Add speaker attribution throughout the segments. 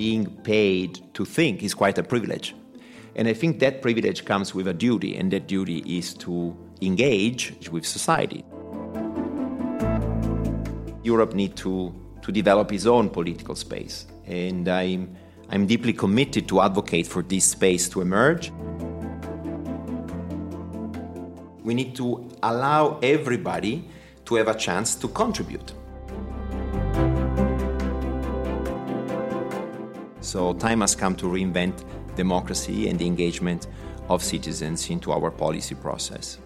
Speaker 1: being paid to think is quite a privilege. And I think that privilege comes with a duty, and that duty is to engage with society. Europe needs to, to develop its own political space, and I'm, I'm deeply committed to advocate for this space to emerge. We need to allow everybody to have a chance to contribute. So, time has come to reinvent democracy and the engagement of citizens into our policy process.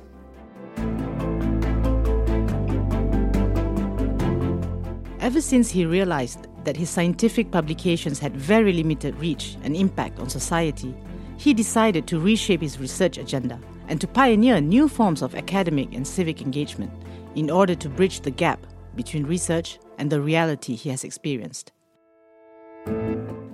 Speaker 2: Ever since he realized that his scientific publications had very limited reach and impact on society, he decided to reshape his research agenda and to pioneer new forms of academic and civic engagement in order to bridge the gap between research and the reality he has experienced.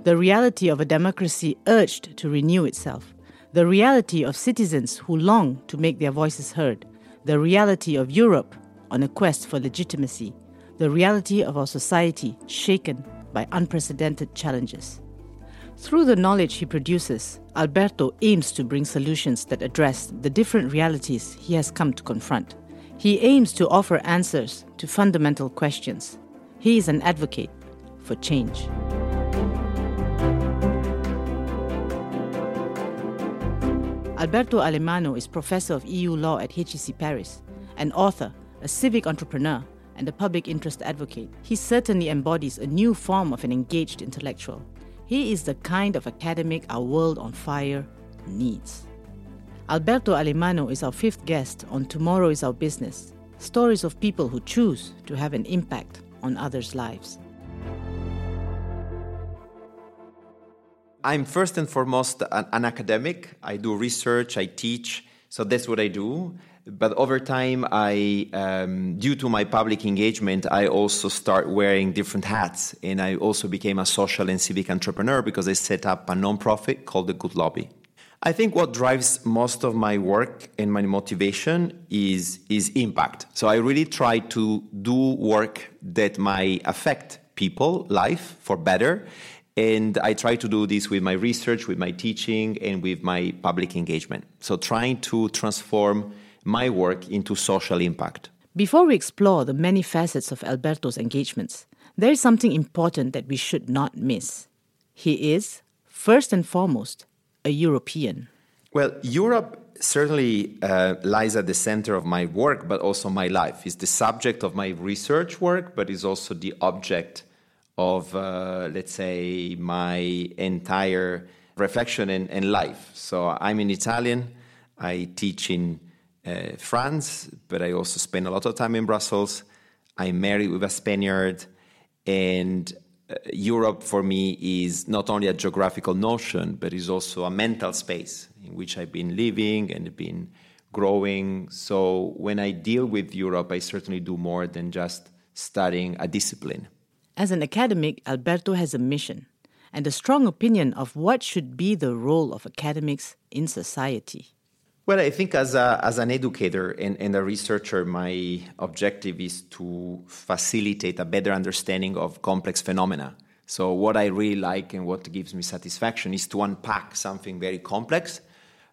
Speaker 2: The reality of a democracy urged to renew itself, the reality of citizens who long to make their voices heard, the reality of Europe on a quest for legitimacy, the reality of our society shaken by unprecedented challenges. Through the knowledge he produces, Alberto aims to bring solutions that address the different realities he has come to confront. He aims to offer answers to fundamental questions. He is an advocate for change. Alberto Alemanno is professor of EU law at HEC Paris, an author, a civic entrepreneur, and a public interest advocate. He certainly embodies a new form of an engaged intellectual. He is the kind of academic our world on fire needs. Alberto Alemanno is our fifth guest on Tomorrow is Our Business stories of people who choose to have an impact on others' lives.
Speaker 1: I'm first and foremost an, an, academic. I do research, I teach, so that's what I do. But over time, I, um, due to my public engagement, I also start wearing different hats, and I also became a social and civic entrepreneur because I set up a nonprofit called the Good Lobby. I think what drives most of my work and my motivation is is impact. So I really try to do work that might affect people life for better and I try to do this with my research, with my teaching, and with my public engagement. So, trying to transform my work into social impact.
Speaker 2: Before we explore the many facets of Alberto's engagements, there is something important that we should not miss. He is, first and foremost, a European.
Speaker 1: Well, Europe certainly uh, lies at the center of my work, but also my life. It's the subject of my research work, but is also the object of, uh, let's say, my entire reflection and, and, life. So I'm an Italian. I teach in uh, France, but I also spend a lot of time in Brussels. I'm married with a Spaniard, and uh, Europe for me is not only a geographical notion, but is also a mental space in which I've been living and been growing. So when I deal with Europe, I certainly do more than just studying a discipline.
Speaker 2: As an academic, Alberto has a mission and a strong opinion of what should be the role of academics in society.
Speaker 1: Well, I think as, a, as an educator and, and a researcher, my objective is to facilitate a better understanding of complex phenomena. So, what I really like and what gives me satisfaction is to unpack something very complex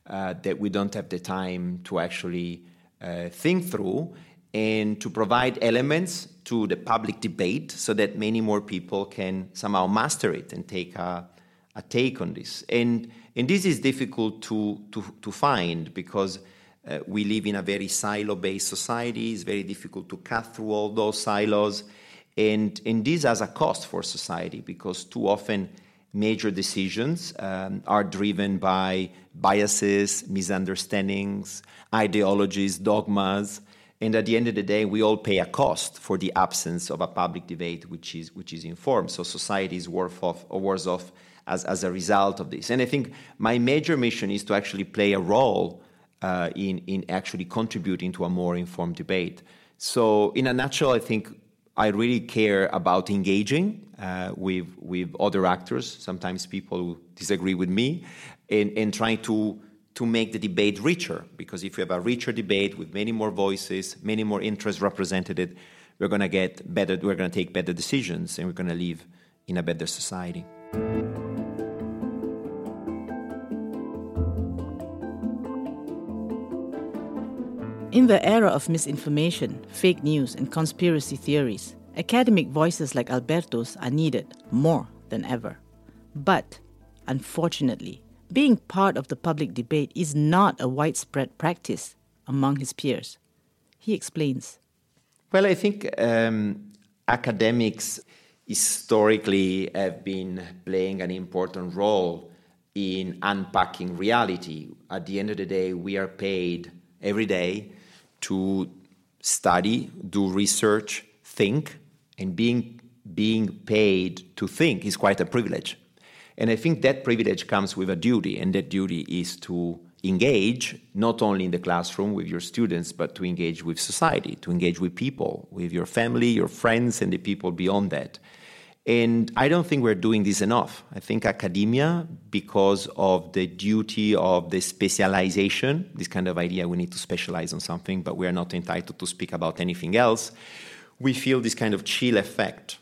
Speaker 1: uh, that we don't have the time to actually uh, think through and to provide elements to the public debate so that many more people can somehow master it and take a, a take on this. And, and this is difficult to, to, to find because uh, we live in a very silo based society. It's very difficult to cut through all those silos. And, and this has a cost for society because too often major decisions um, are driven by biases, misunderstandings, ideologies, dogmas. And at the end of the day, we all pay a cost for the absence of a public debate which is, which is informed. So society is worse off, or worse off as, as a result of this. And I think my major mission is to actually play a role uh, in, in actually contributing to a more informed debate. So, in a nutshell, I think I really care about engaging uh, with, with other actors, sometimes people who disagree with me, and, and trying to to make the debate richer. Because if we have a richer debate with many more voices, many more interests represented, we're going to get better, we're going to take better decisions, and we're going to live in a better society.
Speaker 2: In the era of misinformation, fake news, and conspiracy theories, academic voices like Alberto's are needed more than ever. But, unfortunately, being part of the public debate is not a widespread practice among his peers. He explains.
Speaker 1: Well, I think um, academics historically have been playing an important role in unpacking reality. At the end of the day, we are paid every day to study, do research, think, and being, being paid to think is quite a privilege. And I think that privilege comes with a duty, and that duty is to engage not only in the classroom with your students, but to engage with society, to engage with people, with your family, your friends, and the people beyond that. And I don't think we're doing this enough. I think academia, because of the duty of the specialization, this kind of idea we need to specialize on something, but we are not entitled to speak about anything else, we feel this kind of chill effect.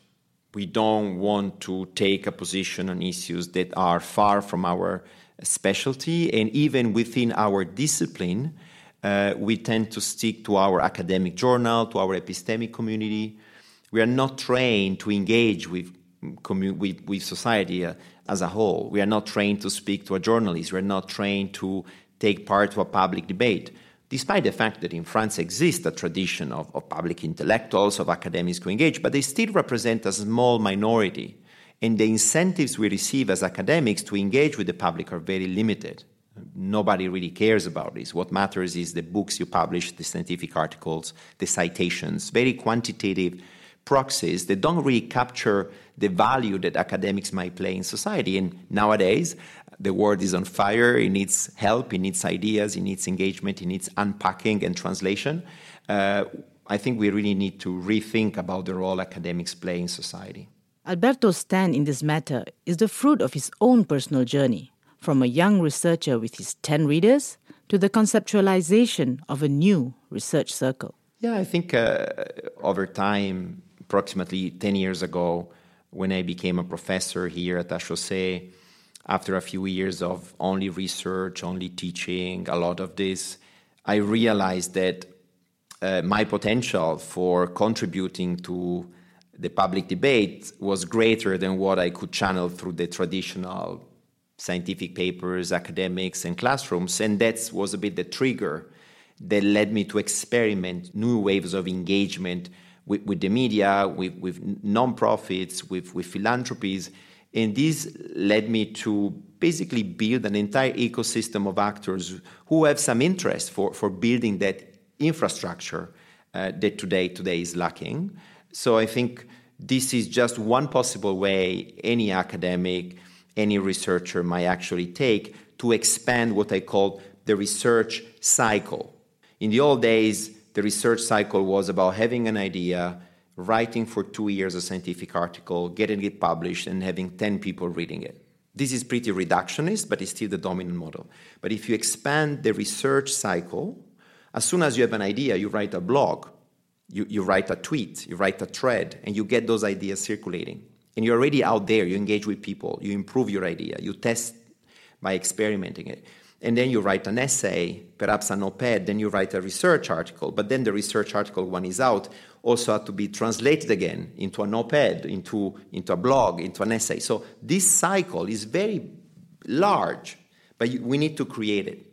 Speaker 1: We don't want to take a position on issues that are far from our specialty, and even within our discipline, uh, we tend to stick to our academic journal, to our epistemic community. We are not trained to engage with, with, with society uh, as a whole. We are not trained to speak to a journalist. We are not trained to take part to a public debate. Despite the fact that in France exists a tradition of, of public intellectuals, of academics who engage, but they still represent a small minority and the incentives we receive as academics to engage with the public are very limited. Nobody really cares about this. What matters is the books you publish, the scientific articles, the citations, very quantitative proxies that don't really capture the value that academics might play in society. And nowadays, the world is on fire. It needs help, it needs ideas, it needs engagement, it needs unpacking and translation. Uh, I think we really need to rethink about the role academics play in society.
Speaker 2: Alberto's stand in this matter is the fruit of his own personal journey, from a young researcher with his 10 readers to the conceptualization of a new research circle.
Speaker 1: Yeah, I think uh, over time, approximately 10 years ago, when I became a professor here at HEC, after a few years of only research, only teaching, a lot of this, I realized that uh, my potential for contributing to the public debate was greater than what I could channel through the traditional scientific papers, academics, and classrooms. And that was a bit the trigger that led me to experiment new waves of engagement with, with the media, with, with nonprofits, with, with philanthropies. And this led me to basically build an entire ecosystem of actors who have some interest for, for building that infrastructure uh, that today, today is lacking. So I think this is just one possible way any academic, any researcher might actually take to expand what I call the research cycle. In the old days, the research cycle was about having an idea, writing for two years a scientific article, getting it published, and having 10 people reading it. This is pretty reductionist, but it's still the dominant model. But if you expand the research cycle, as soon as you have an idea, you write a blog, you, you write a tweet, you write a thread, and you get those ideas circulating. And you're already out there, you engage with people, you improve your idea, you test by experimenting it. And then you write an essay, perhaps an op ed, then you write a research article. But then the research article, when is out, also had to be translated again into an op ed, into, into a blog, into an essay. So this cycle is very large, but we need to create it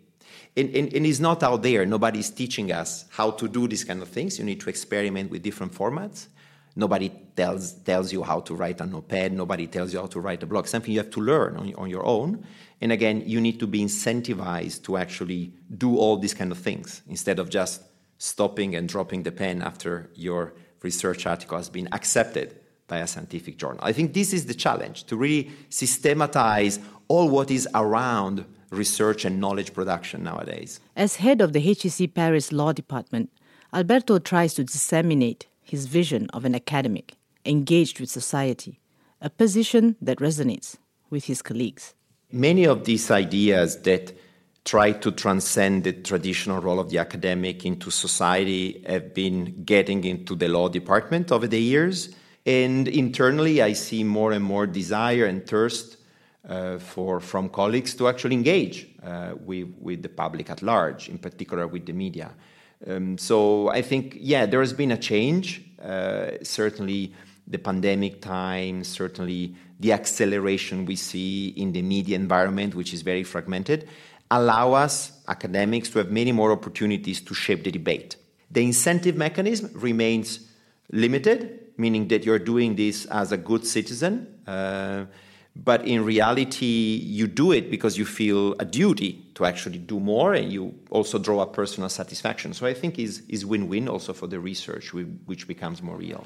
Speaker 1: and, and, and, it's not out there. Nobody's teaching us how to do these kind of things. You need to experiment with different formats. Nobody tells, tells you how to write an op-ed. Nobody tells you how to write a blog. Something you have to learn on, on your own. And again, you need to be incentivized to actually do all these kind of things instead of just stopping and dropping the pen after your research article has been accepted by a scientific journal. I think this is the challenge to really systematize all what is around research and knowledge production nowadays.
Speaker 2: As head of the HEC Paris Law Department, Alberto tries to disseminate his vision of an academic engaged with society, a position that resonates with his colleagues.
Speaker 1: Many of these ideas that try to transcend the traditional role of the academic into society have been getting into the law department over the years. And internally, I see more and more desire and thirst uh, for, from colleagues to actually engage uh, with, with the public at large, in particular with the media. Um, so I think, yeah, there has been a change. Uh, certainly, the pandemic time, certainly the acceleration we see in the media environment, which is very fragmented, allow us academics to have many more opportunities to shape the debate. The incentive mechanism remains limited, meaning that you're doing this as a good citizen. Uh, but in reality, you do it because you feel a duty to actually do more, and you also draw a personal satisfaction. So I think is is win-win also for the research, which becomes more real.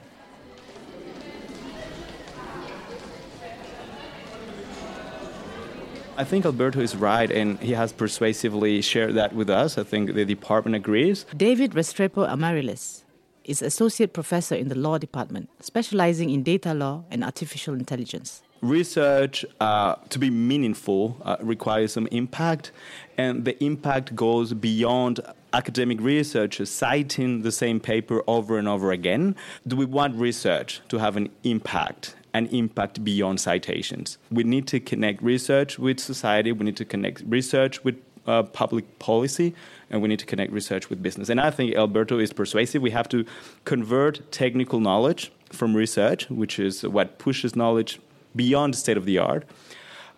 Speaker 3: I think Alberto is right, and he has persuasively shared that with us. I think the department agrees.
Speaker 2: David Restrepo Amariles is associate professor in the law department, specializing in data law and artificial intelligence
Speaker 3: research uh, to be meaningful uh, requires some impact, and the impact goes beyond academic research citing the same paper over and over again. Do we want research to have an impact? Impact beyond citations. We need to connect research with society. We need to connect research with uh, public policy, and we need to connect research with business. And I think Alberto is persuasive. We have to convert technical knowledge from research, which is what pushes knowledge beyond state of the art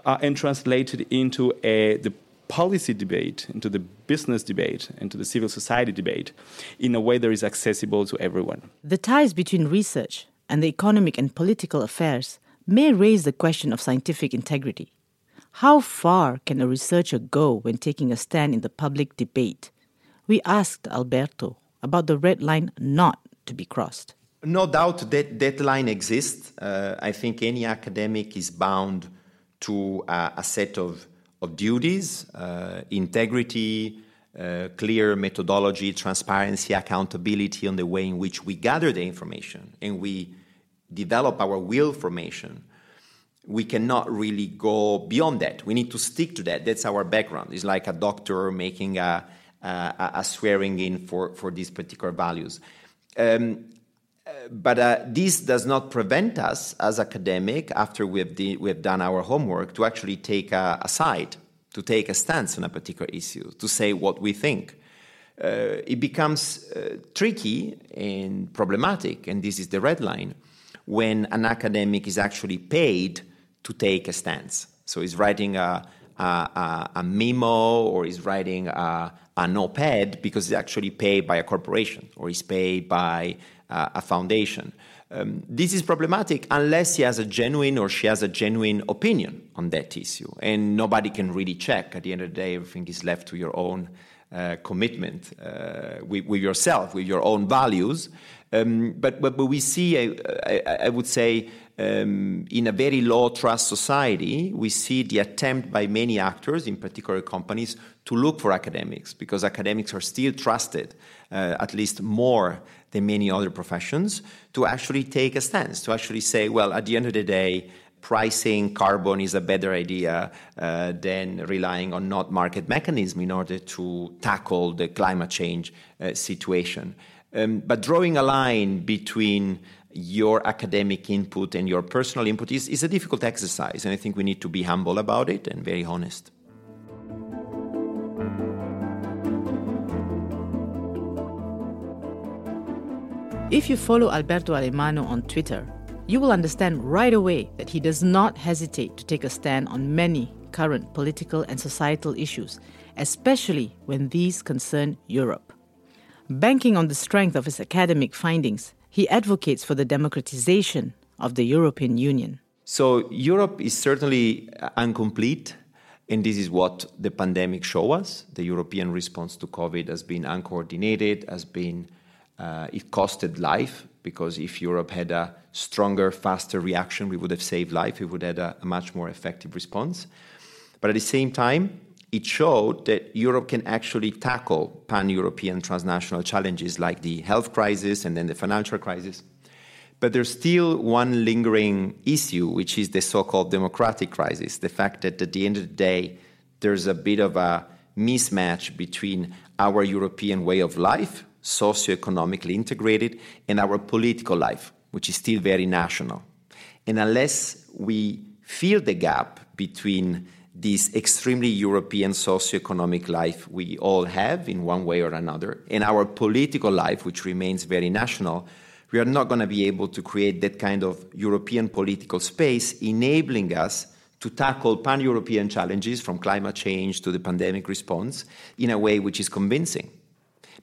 Speaker 3: uh, and it into a, the policy debate, into the business debate, into the civil society debate in a way that is accessible to everyone.
Speaker 2: The ties between research and the economic and political affairs may raise the question of scientific integrity. How far can a researcher go when taking a stand in the public debate? We asked Alberto about the red line not to be crossed.
Speaker 1: No doubt that line exists. Uh, I think any academic is bound to uh, a set of, of duties, uh, integrity, uh, clear methodology, transparency, accountability on the way in which we gather the information and we develop our will formation. We cannot really go beyond that. We need to stick to that. That's our background. It's like a doctor making a, a, a swearing in for, for these particular values. Um, but uh, this does not prevent us as academic, after we have, de- we have done our homework, to actually take a, a, side, to take a stance on a particular issue, to say what we think. Uh, it becomes uh, tricky and problematic, and this is the red line, when an academic is actually paid to take a stance. So he's writing a, a, a memo or he's writing a, an op ed because he's actually paid by a corporation or he's paid by uh, a foundation. Um, this is problematic unless he has a genuine or she has a genuine opinion on that issue. And nobody can really check. At the end of the day, everything is left to your own uh, commitment uh, with, with, yourself, with your own values. Um, but, but, but, we see, I, would say, um, in a very low trust society, we see the attempt by many actors, in particular companies, to look for academics because academics are still trusted, uh, at least more than many other professions, to actually take a stance, to actually say, well, at the end of the day, pricing carbon is a better idea uh, than relying on not market mechanism in order to tackle the climate change uh, situation. Um, but drawing a line between your academic input and your personal input is, is a difficult exercise, and I think we need to be humble about it and very honest.
Speaker 2: If you follow Alberto Alemanno on Twitter, you will understand right away that he does not hesitate to take a stand on many current political and societal issues, especially when these concern Europe. Banking on the strength of his academic findings, he advocates for the democratization of the European Union.
Speaker 1: So, Europe is certainly incomplete, and this is what the pandemic showed us. The European response to COVID has been uncoordinated, has been uh, it costed life because if Europe had a stronger, faster reaction, we would have saved life. We would have had a, a much more effective response. But at the same time, it showed that Europe can actually tackle pan European transnational challenges like the health crisis and then the financial crisis. But there's still one lingering issue, which is the so called democratic crisis the fact that at the end of the day, there's a bit of a mismatch between our European way of life, socioeconomically integrated, and our political life, which is still very national. And unless we fill the gap between this extremely European socioeconomic life we all have in one way or another, and our political life, which remains very national, we are not going to be able to create that kind of European political space, enabling us to tackle pan European challenges from climate change to the pandemic response in a way which is convincing.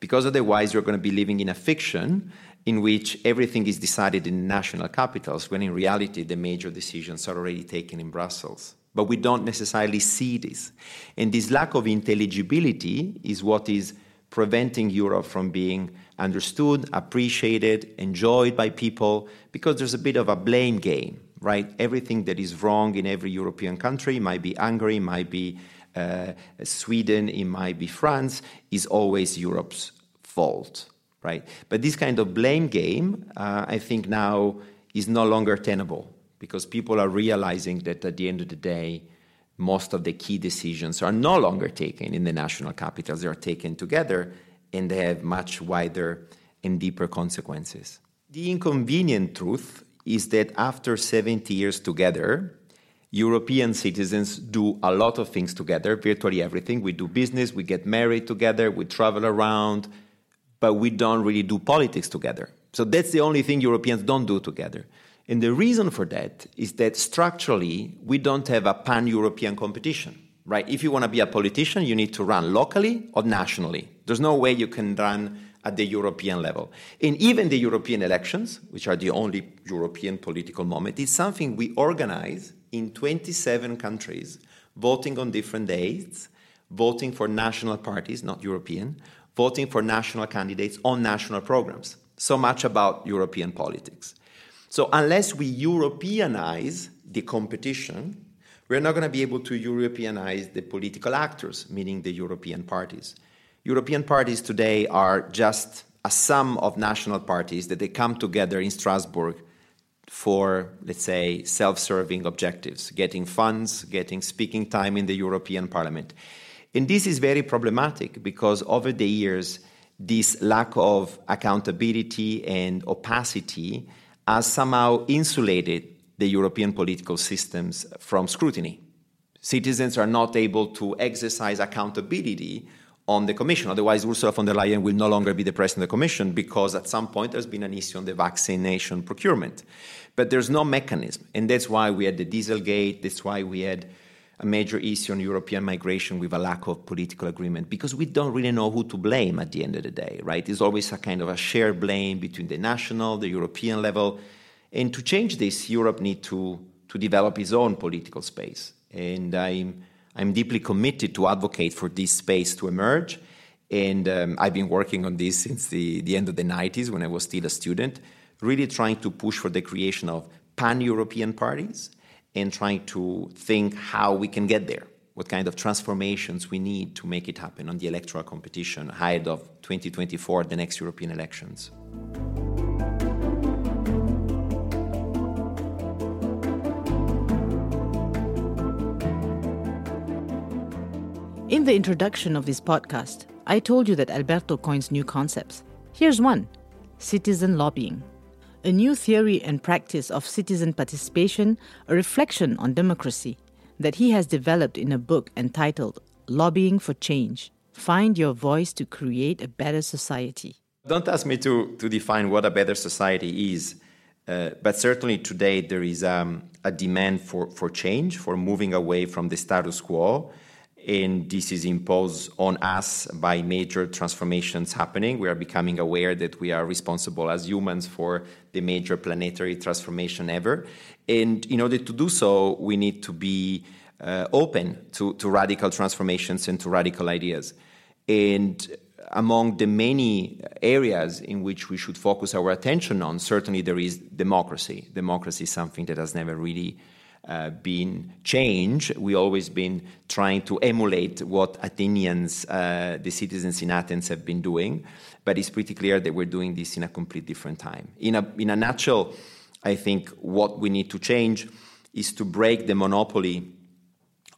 Speaker 1: Because otherwise, you're going to be living in a fiction in which everything is decided in national capitals, when in reality, the major decisions are already taken in Brussels. But we don't necessarily see this. And this lack of intelligibility is what is preventing Europe from being understood, appreciated, enjoyed by people, because there's a bit of a blame game, right? Everything that is wrong in every European country, might be Hungary, might be Sweden, it might be France, is always Europe's fault, right? But this kind of blame game, uh, I think now is no longer tenable because people are realizing that at the end of the day, most of the key decisions are no longer taken in the national capitals, they are taken together and they have much wider and deeper consequences. The inconvenient truth is that after 70 years together, European citizens do a lot of things together, virtually everything. We do business, we get married together, we travel around, but we don't really do politics together. So that's the only thing Europeans don't do together. And the reason for that is that structurally, we don't have a pan European competition, right? If you want to be a politician, you need to run locally or nationally. There's no way you can run at the European level. And even the European elections, which are the only European political moment, is something we organize in 27 countries, voting on different dates, voting for national parties, not European, voting for national candidates on national programs. So much about European politics. So, unless we Europeanize the competition, we're not going to be able to Europeanize the political actors, meaning the European parties. European parties today are just a sum of national parties that they come together in Strasbourg for, let's say, self serving objectives, getting funds, getting speaking time in the European Parliament. And this is very problematic because over the years, this lack of accountability and opacity has somehow insulated the European political systems from scrutiny. Citizens are not able to exercise accountability on the Commission. Otherwise, Ursula von der Leyen will no longer be the President of the Commission because at some point there's been an issue on the vaccination procurement. But there's no mechanism. And that's why we had the Dieselgate, that's why we had a major issue on European migration with a lack of political agreement because we don't really know who to blame at the end of the day, right? It's always a kind of a shared blame between the national, the European level. And to change this, Europe needs to, to develop its own political space. And I'm, I'm deeply committed to advocate for this space to emerge. And um, I've been working on this since the, the end of the 90s when I was still a student, really trying to push for the creation of pan European parties and trying to think how we can get there, what kind of transformations we need to make it happen on the electoral competition ahead of 2024, the next European elections.
Speaker 2: In the introduction of this podcast, I told you that Alberto coins new concepts. Here's one citizen lobbying a new theory and practice of citizen participation, a reflection on democracy, that he has developed in a book entitled Lobbying for Change Find Your Voice to Create a Better Society.
Speaker 1: Don't ask me to, to define what a better society is, uh, but certainly today there is um, a demand for, for change, for moving away from the status quo and this is imposed on us by major transformations happening. We are becoming aware that we are responsible as humans for the major planetary transformation ever. And in order to do so, we need to be uh, open to, to radical transformations and to radical ideas. And among the many areas in which we should focus our attention on, certainly there is democracy. Democracy is something that has never really uh, been changed. We always been trying to emulate what Athenians, uh, the citizens in Athens, have been doing, but it's pretty clear that we're doing this in a complete different time. In a in a nutshell, I think what we need to change is to break the monopoly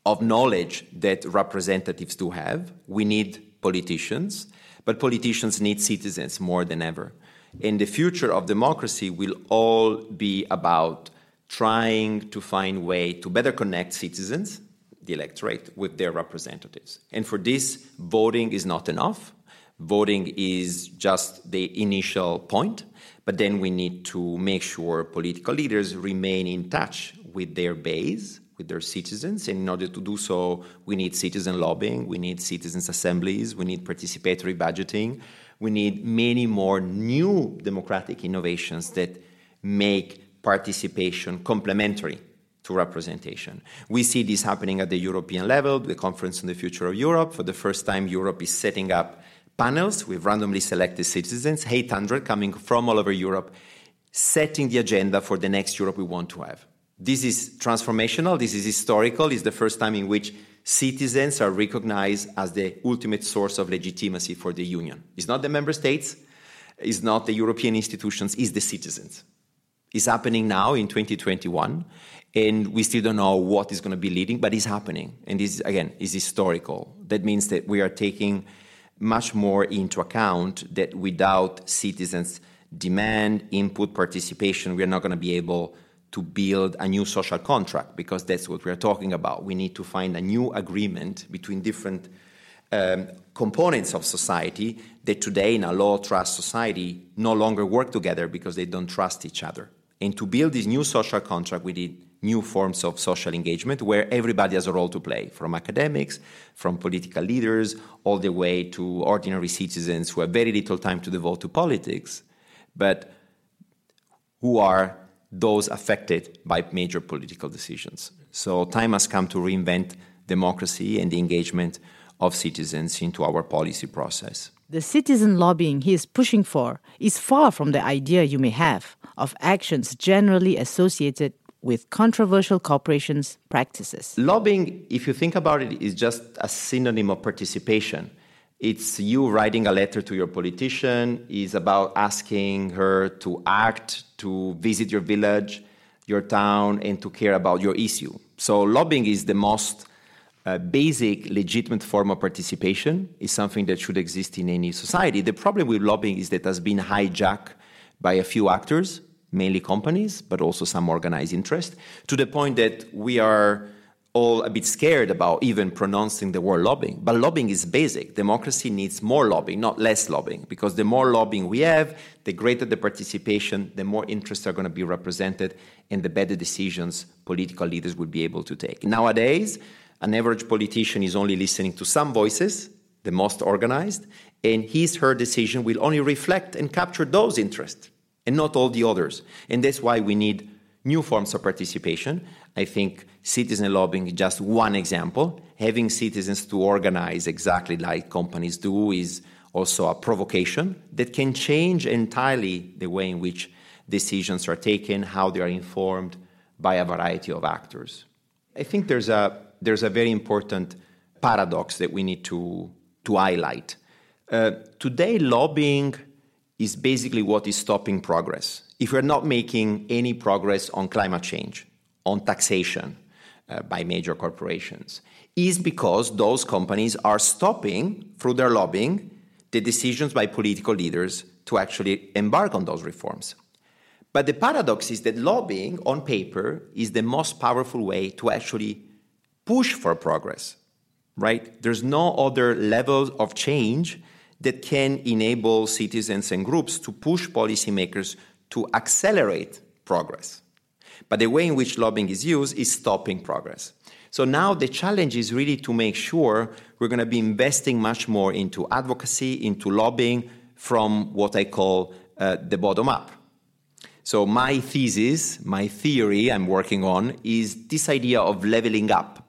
Speaker 1: of knowledge that representatives do have. We need politicians, but politicians need citizens more than ever. And the future of democracy will all be about trying to find way to better connect citizens, the electorate with their representatives. And for this, voting is not enough. Voting is just the initial point, but then we need to make sure political leaders remain in touch with their base, with their citizens. And in order to do so, we need citizen lobbying, we need citizens' assemblies, we need participatory budgeting, we need many more new democratic innovations that make participation complementary to representation. We see this happening at the European level, the Conference on the Future of Europe. For the first time, Europe is setting up panels with randomly selected citizens, 800 coming from all over Europe, setting the agenda for the next Europe we want to have. This is transformational, this is historical, it's the first time in which citizens are recognized as the ultimate source of legitimacy for the Union. It's not the member states, it's not the European institutions, it's the citizens. It's happening now in 2021, and we still don't know what is going to be leading, but it's happening. And this, again, is historical. That means that we are taking much more into account that without citizens' demand, input, participation, we are not going to be able to build a new social contract because that's what we are talking about. We need to find a new agreement between different um, components of society that today in a low trust society no longer work together because they don't trust each other. And to build this new social contract, we need new forms of social engagement where everybody has a role to play, from academics, from political leaders, all the way to ordinary citizens who have very little time to devote to politics, but who are those affected by major political decisions. So time has come to reinvent democracy and the engagement of citizens into our policy process.
Speaker 2: The citizen lobbying he is pushing for is far from the idea you may have of actions generally associated with controversial corporations' practices.
Speaker 1: Lobbying, if you think about it, is just a synonym of participation. It's you writing a letter to your politician, is about asking her to act, to visit your village, your town, and to care about your issue. So lobbying is the most uh, basic, legitimate form of participation. Is something that should exist in any society. The problem with lobbying is that it has been hijacked by a few actors mainly companies, but also some organized interest, to the point that we are all a bit scared about even pronouncing the word lobbying. But lobbying is basic. Democracy needs more lobbying, not less lobbying, because the more lobbying we have, the greater the participation, the more interests are going to be represented, and the better decisions political leaders will be able to take. Nowadays, an average politician is only listening to some voices, the most organized, and his her decision will only reflect and capture those interests and not all the others. And that's why we need new forms of participation. I think citizen lobbying is just one example. Having citizens to organize exactly like companies do is also a provocation that can change entirely the way in which decisions are taken, how they are informed by a variety of actors. I think there's a, there's a very important paradox that we need to, to highlight. Uh, today, lobbying is basically what is stopping progress. If we're not making any progress on climate change, on taxation uh, by major corporations, is because those companies are stopping, through their lobbying, the decisions by political leaders to actually embark on those reforms. But the paradox is that lobbying on paper is the most powerful way to actually push for progress, right? There's no other level of change that can enable citizens and groups to push policymakers to accelerate progress. But the way in which lobbying is used is stopping progress. So now the challenge is really to make sure we're going to be investing much more into advocacy, into lobbying from what I call uh, the bottom up. So my thesis, my theory I'm working on is this idea of leveling up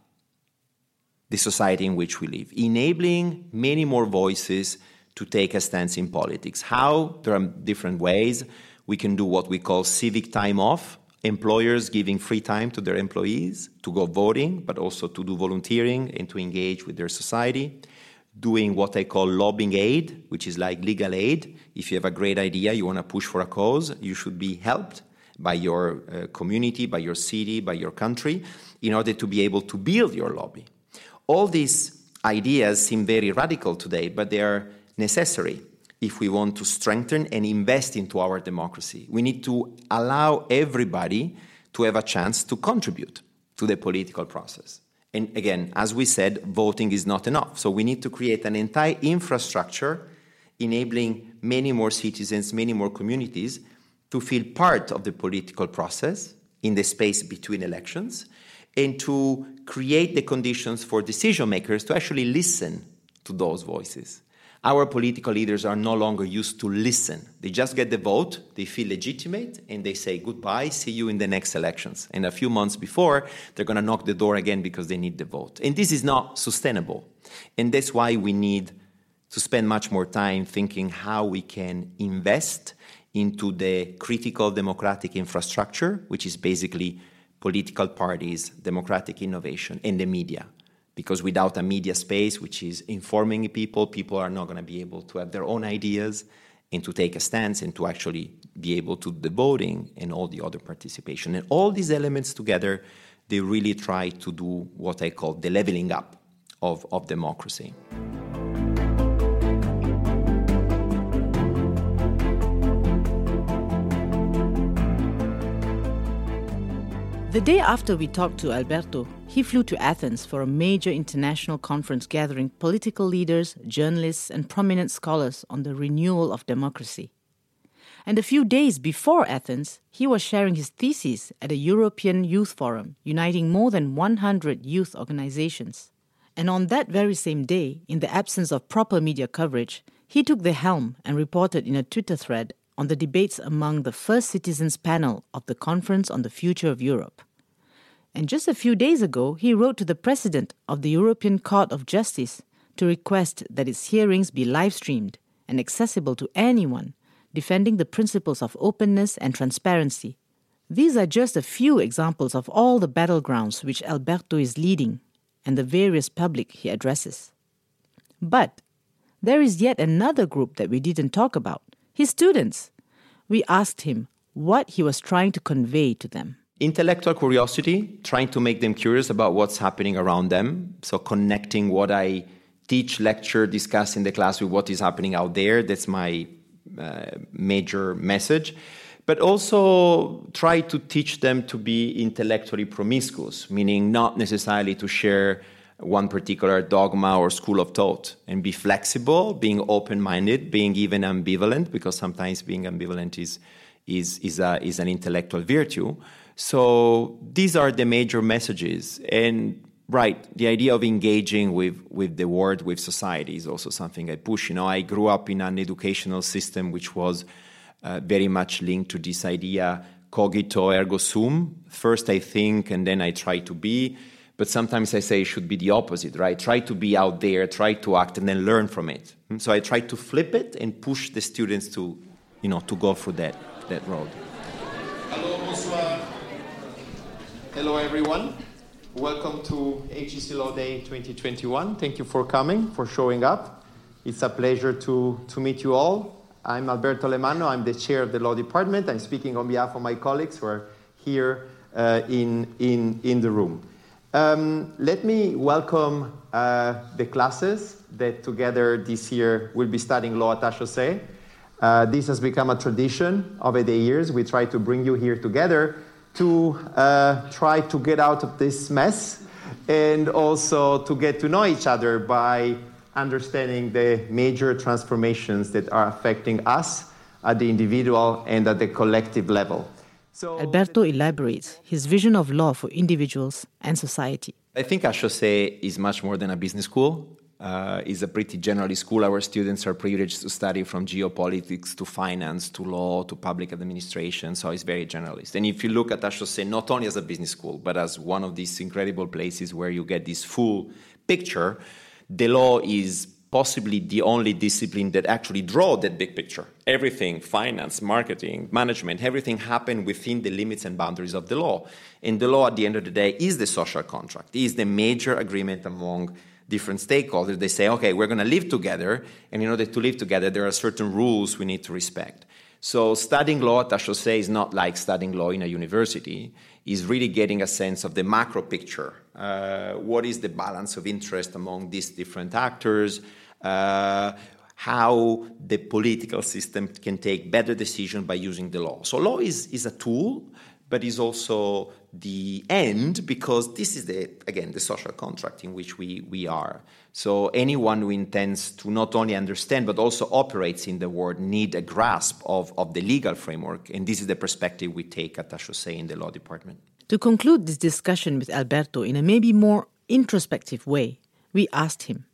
Speaker 1: the society in which we live, enabling many more voices to take a stance in politics. How? There are different ways. We can do what we call civic time off, employers giving free time to their employees to go voting, but also to do volunteering and to engage with their society. Doing what I call lobbying aid, which is like legal aid. If you have a great idea, you want to push for a cause, you should be helped by your uh, community, by your city, by your country, in order to be able to build your lobby. All these ideas seem very radical today, but they are necessary if we want to strengthen and invest into our democracy. We need to allow everybody to have a chance to contribute to the political process. And again, as we said, voting is not enough. So we need to create an entire infrastructure enabling many more citizens, many more communities to feel part of the political process in the space between elections and to create the conditions for decision makers to actually listen to those voices. Our political leaders are no longer used to listen. They just get the vote, they feel legitimate, and they say goodbye, see you in the next elections. And a few months before, they're going to knock the door again because they need the vote. And this is not sustainable. And that's why we need to spend much more time thinking how we can invest into the critical democratic infrastructure, which is basically political parties, democratic innovation, and the media. Because without a media space which is informing people, people are not going to be able to have their own ideas and to take a stance and to actually be able to the voting and all the other participation. And all these elements together, they really try to do what I call the leveling up of, of democracy.
Speaker 2: The day after we talked to Alberto, he flew to Athens for a major international conference gathering political leaders, journalists, and prominent scholars on the renewal of democracy. And a few days before Athens, he was sharing his thesis at a European Youth Forum, uniting more than 100 youth organizations. And on that very same day, in the absence of proper media coverage, he took the helm and reported in a Twitter thread on the debates among the First Citizens panel of the Conference on the Future of Europe. And just a few days ago, he wrote to the President of the European Court of Justice to request that its hearings be live streamed and accessible to anyone, defending the principles of openness and transparency. These are just a few examples of all the battlegrounds which Alberto is leading and the various public he addresses. But there is yet another group that we didn't talk about his students. We asked him what he was trying to convey to them.
Speaker 1: Intellectual curiosity, trying to make them curious about what's happening around them. So, connecting what I teach, lecture, discuss in the class with what is happening out there. That's my uh, major message. But also try to teach them to be intellectually promiscuous, meaning not necessarily to share one particular dogma or school of thought and be flexible, being open minded, being even ambivalent, because sometimes being ambivalent is, is, is, a, is an intellectual virtue. So these are the major messages. And right, the idea of engaging with, with the world, with society is also something I push. You know, I grew up in an educational system which was uh, very much linked to this idea cogito ergo sum. First I think and then I try to be but sometimes I say it should be the opposite, right? Try to be out there, try to act, and then learn from it. Hmm? So I try to flip it and push the students to, you know, to go through that, that road.
Speaker 4: Hello. Hello, everyone. Welcome to HEC Law Day 2021. Thank you for coming, for showing up. It's a pleasure to, to meet you all. I'm Alberto Alemanno. I'm the chair of the law department. I'm speaking on behalf of my colleagues who are here uh, in, in, in the room. Um, let me welcome uh, the classes that together this year will be studying law at HEC. Uh, this has become a tradition over the years. We try to bring you here together to uh, try to get out of this mess and also to get to know each other by understanding the major transformations that are affecting us at the individual and at the collective level.
Speaker 2: So Alberto elaborates his vision of law for individuals and society.
Speaker 1: I think HEC is much more than a business school. Uh, is a pretty generalist school. Our students are privileged to study from geopolitics to finance to law to public administration, so it's very generalist. And if you look at HEC not only as a business school, but as one of these incredible places where you get this full picture, the law is possibly the only discipline that actually draw that big picture. Everything, finance, marketing, management, everything happen within the limits and boundaries of the law. And the law, at the end of the day, is the social contract, is the major agreement among different stakeholders. They say, okay, we're going to live together, and in order to live together, there are certain rules we need to respect. So studying law at HEC is not like studying law in a university. Is really getting a sense of the macro picture. Uh, what is the balance of interest among these different actors? uh, how the political system can take better decisions by using the law. So law is, is a tool, but is also the end because this is the again the social contract in which we we are. So anyone who intends to not only understand but also operates in the world need a grasp of, of the legal framework, and this is the perspective we take at HEC in the law department.
Speaker 2: To conclude this discussion with Alberto in a maybe more introspective way, we asked him,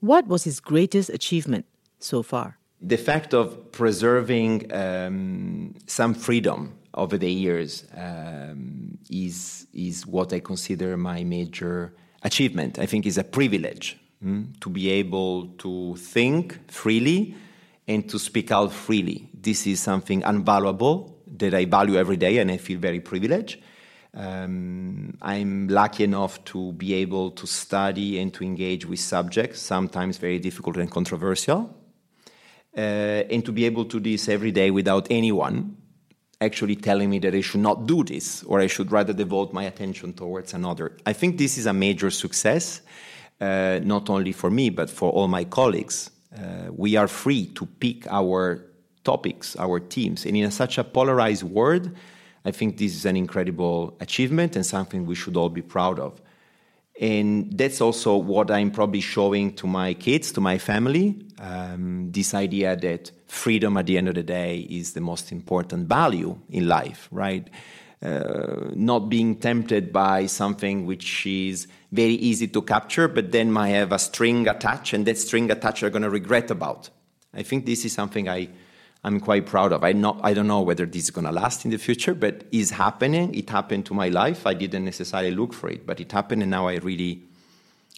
Speaker 2: what was his greatest achievement so far?
Speaker 1: The fact of preserving um, some freedom over the years um, is is what I consider my major achievement. I think is a privilege mm, to be able to think freely and to speak out freely. This is something invaluable that I value every day, and I feel very privileged. Um, I'm lucky enough to be able to study and to engage with subjects, sometimes very difficult and controversial, uh, and to be able to do this every day without anyone actually telling me that I should not do this or I should rather devote my attention towards another. I think this is a major success, uh, not only for me, but for all my colleagues. Uh, we are free to pick our topics, our teams. And in such a polarized world, I think this is an incredible achievement and something we should all be proud of. And that's also what I'm probably showing to my kids, to my family um, this idea that freedom at the end of the day is the most important value in life, right? Uh, not being tempted by something which is very easy to capture, but then might have a string attached, and that string attached are going to regret about. I think this is something I I'm quite proud of. I, not, I don't know whether this is going to last in the future, but it's happening. It happened to my life. I didn't necessarily look for it, but it happened, and now I really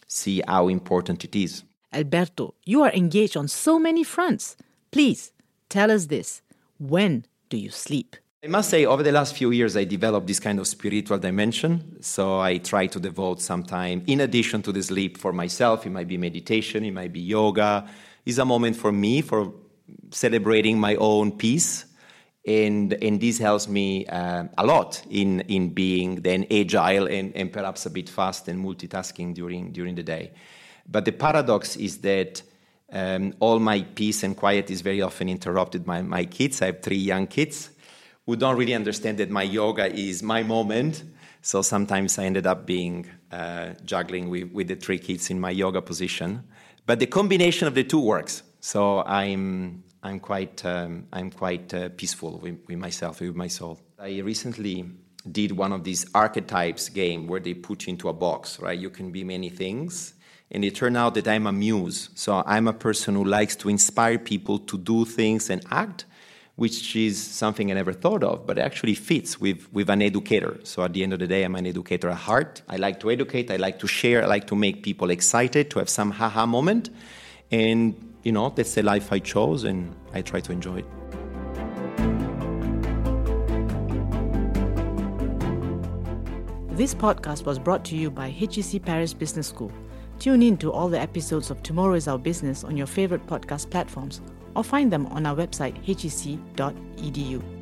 Speaker 1: see how important it is.
Speaker 2: Alberto, you are engaged on so many fronts. Please tell us this. When do you sleep?
Speaker 1: I must say, over the last few years, I developed this kind of spiritual dimension. So I try to devote some time, in addition to the sleep, for myself. It might be meditation, it might be yoga. It's a moment for me, for celebrating my own peace. And, and this helps me uh, a lot in, in being then agile and, and perhaps a bit fast and multitasking during, during the day. But the paradox is that um, all my peace and quiet is very often interrupted by my kids. I have three young kids who don't really understand that my yoga is my moment. So sometimes I ended up being uh, juggling with, with the three kids in my yoga position. But the combination of the two works. So I'm I'm quite um, I'm quite uh, peaceful with, with, myself, with my soul. I recently did one of these archetypes game where they put you into a box, right? You can be many things, and it turned out that I'm a muse. So I'm a person who likes to inspire people to do things and act, which is something I never thought of, but actually fits with with an educator. So at the end of the day, I'm an educator at heart. I like to educate. I like to share. I like to make people excited to have some haha moment, and you know, that's the life I chose and I try to enjoy it.
Speaker 2: This podcast was brought to you by HEC Paris Business School. Tune in to all the episodes of Tomorrow is Our Business on your favorite podcast platforms or find them on our website hec.edu.